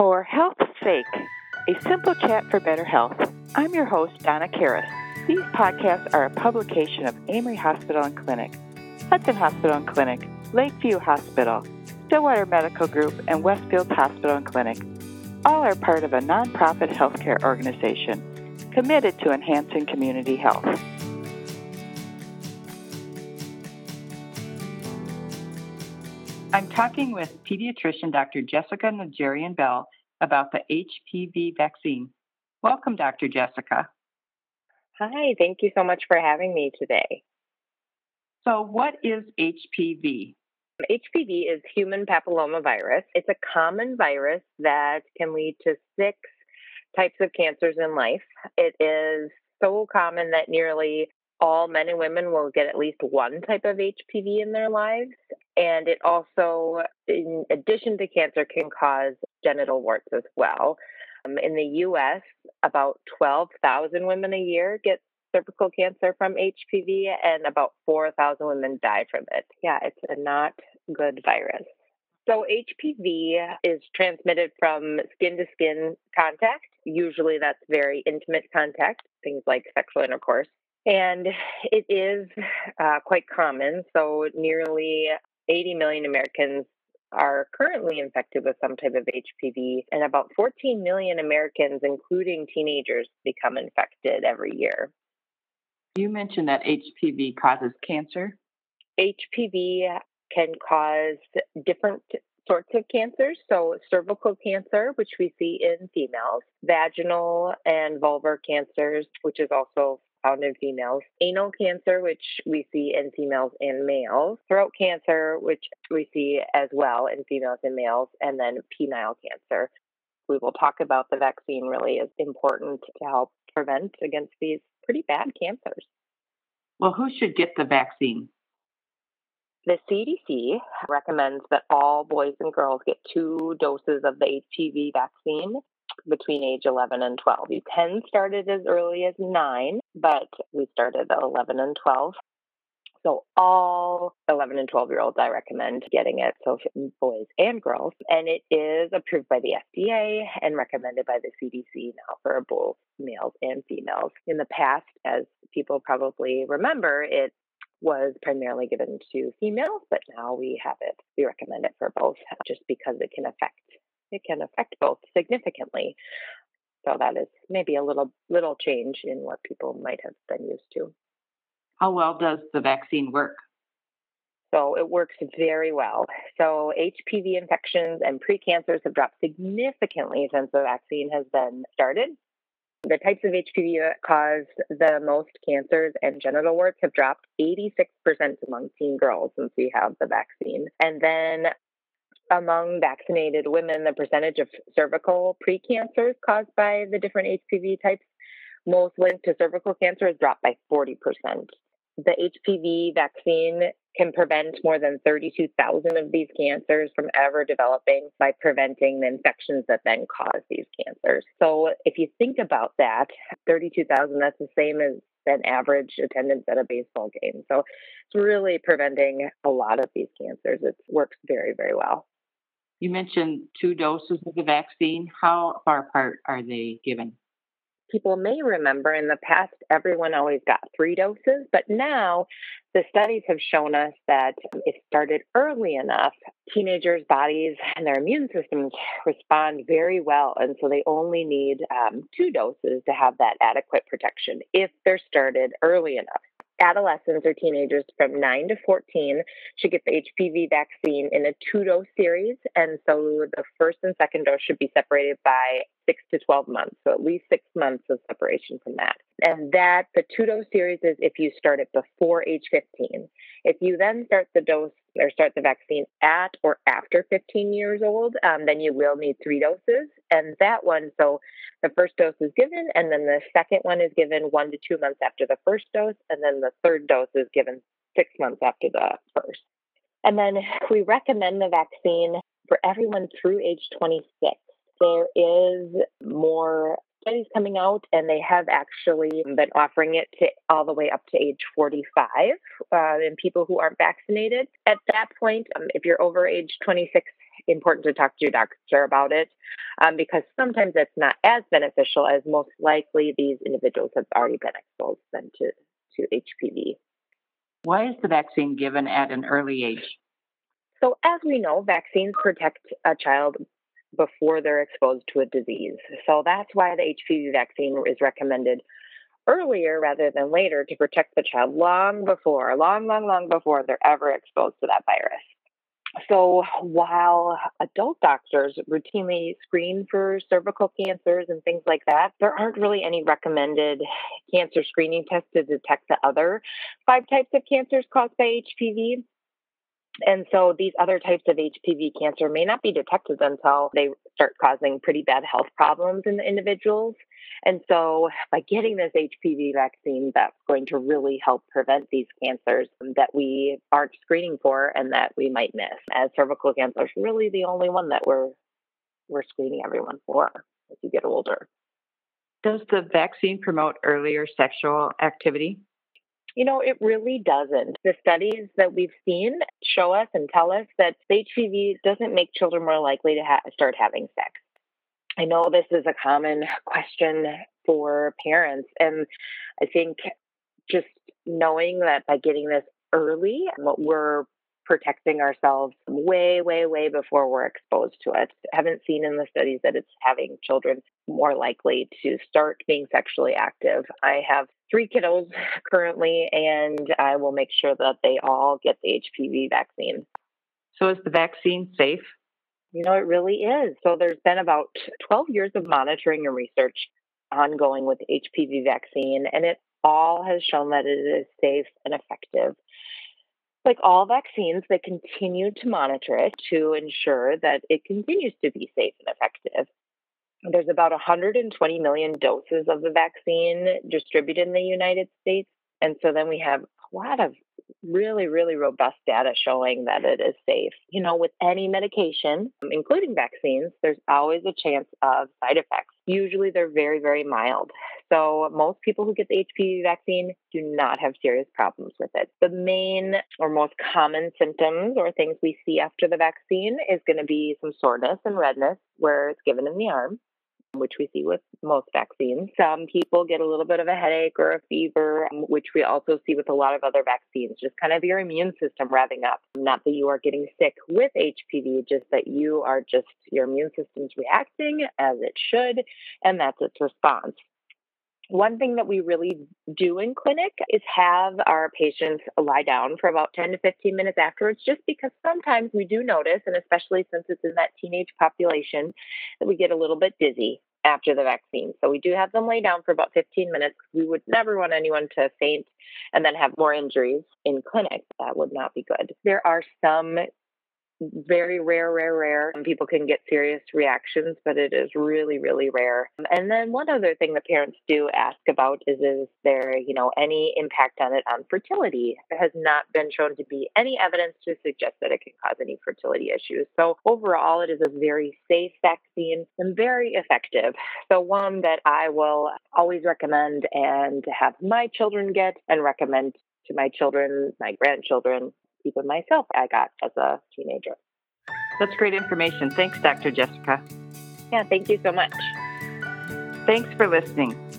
For health's sake, a simple chat for better health. I'm your host, Donna Karas. These podcasts are a publication of Amery Hospital and Clinic, Hudson Hospital and Clinic, Lakeview Hospital, Stillwater Medical Group, and Westfield Hospital and Clinic. All are part of a nonprofit healthcare organization committed to enhancing community health. Talking with pediatrician Dr. Jessica Najarian Bell about the HPV vaccine. Welcome, Dr. Jessica. Hi, thank you so much for having me today. So, what is HPV? HPV is human papillomavirus. It's a common virus that can lead to six types of cancers in life. It is so common that nearly all men and women will get at least one type of HPV in their lives. And it also, in addition to cancer, can cause genital warts as well. Um, in the US, about 12,000 women a year get cervical cancer from HPV, and about 4,000 women die from it. Yeah, it's a not good virus. So, HPV is transmitted from skin to skin contact. Usually, that's very intimate contact, things like sexual intercourse. And it is uh, quite common. So, nearly 80 million Americans are currently infected with some type of HPV, and about 14 million Americans, including teenagers, become infected every year. You mentioned that HPV causes cancer. HPV can cause different sorts of cancers. So, cervical cancer, which we see in females, vaginal and vulvar cancers, which is also found in females, anal cancer, which we see in females and males, throat cancer, which we see as well in females and males, and then penile cancer. We will talk about the vaccine really is important to help prevent against these pretty bad cancers. Well, who should get the vaccine? The CDC recommends that all boys and girls get two doses of the HPV vaccine between age 11 and 12. You can start it as early as 9, but we started at 11 and 12. So all 11 and 12 year olds, I recommend getting it. So boys and girls, and it is approved by the FDA and recommended by the CDC now for both males and females. In the past, as people probably remember, it was primarily given to females, but now we have it. We recommend it for both, just because it can affect it can affect both significantly. So that is maybe a little little change in what people might have been used to. How well does the vaccine work? So it works very well. So HPV infections and precancers have dropped significantly since the vaccine has been started. The types of HPV that cause the most cancers and genital warts have dropped 86% among teen girls since we have the vaccine. And then among vaccinated women, the percentage of cervical precancers caused by the different HPV types most linked to cervical cancer has dropped by 40%. The HPV vaccine can prevent more than 32,000 of these cancers from ever developing by preventing the infections that then cause these cancers. So if you think about that, 32,000, that's the same as an average attendance at a baseball game. So it's really preventing a lot of these cancers. It works very, very well. You mentioned two doses of the vaccine. How far apart are they given? People may remember in the past, everyone always got three doses, but now the studies have shown us that if started early enough, teenagers' bodies and their immune systems respond very well. And so they only need um, two doses to have that adequate protection if they're started early enough adolescents or teenagers from 9 to 14 should get the HPV vaccine in a two dose series. And so the first and second dose should be separated by six to 12 months. So at least six months of separation from that. And that the two dose series is if you start it before age 15. If you then start the dose or start the vaccine at or after 15 years old, um, then you will need three doses. And that one, so the first dose is given, and then the second one is given one to two months after the first dose, and then the third dose is given six months after the first. And then we recommend the vaccine for everyone through age 26. There is more studies coming out, and they have actually been offering it to all the way up to age 45 uh, in people who aren't vaccinated. At that point, um, if you're over age 26, important to talk to your doctor about it um, because sometimes it's not as beneficial as most likely these individuals have already been exposed then to, to HPV. Why is the vaccine given at an early age? So, as we know, vaccines protect a child before they're exposed to a disease. So, that's why the HPV vaccine is recommended earlier rather than later to protect the child long before, long, long, long before they're ever exposed to that virus. So while adult doctors routinely screen for cervical cancers and things like that, there aren't really any recommended cancer screening tests to detect the other five types of cancers caused by HPV. And so these other types of HPV cancer may not be detected until they start causing pretty bad health problems in the individuals. And so by getting this HPV vaccine, that's going to really help prevent these cancers that we aren't screening for and that we might miss. As cervical cancer is really the only one that we're we're screening everyone for as you get older. Does the vaccine promote earlier sexual activity? You know, it really doesn't. The studies that we've seen show us and tell us that HPV doesn't make children more likely to ha- start having sex. I know this is a common question for parents, and I think just knowing that by getting this early, what we're protecting ourselves way, way, way before we're exposed to it. I haven't seen in the studies that it's having children more likely to start being sexually active. I have three kiddos currently, and I will make sure that they all get the HPV vaccine. So, is the vaccine safe? You know, it really is. So, there's been about 12 years of monitoring and research ongoing with HPV vaccine, and it all has shown that it is safe and effective like all vaccines, they continue to monitor it to ensure that it continues to be safe and effective. There's about 120 million doses of the vaccine distributed in the United States. And so then we have a lot of really, really robust data showing that it is safe. You know, with any medication, including vaccines, there's always a chance of side effects. Usually they're very, very mild. So most people who get the HPV vaccine do not have serious problems with it. The main or most common symptoms or things we see after the vaccine is going to be some soreness and redness where it's given in the arm which we see with most vaccines. Some people get a little bit of a headache or a fever, um, which we also see with a lot of other vaccines, just kind of your immune system revving up. Not that you are getting sick with HPV, just that you are just, your immune system's reacting as it should, and that's its response. One thing that we really do in clinic is have our patients lie down for about 10 to 15 minutes afterwards, just because sometimes we do notice, and especially since it's in that teenage population, that we get a little bit dizzy after the vaccine. So we do have them lay down for about 15 minutes. We would never want anyone to faint and then have more injuries in clinic. That would not be good. There are some very rare, rare, rare. People can get serious reactions, but it is really, really rare. And then one other thing that parents do ask about is is there, you know, any impact on it on fertility? There has not been shown to be any evidence to suggest that it can cause any fertility issues. So overall, it is a very safe vaccine and very effective. So one that I will always recommend and have my children get and recommend to my children, my grandchildren, even myself, I got as a teenager. That's great information. Thanks, Dr. Jessica. Yeah, thank you so much. Thanks for listening.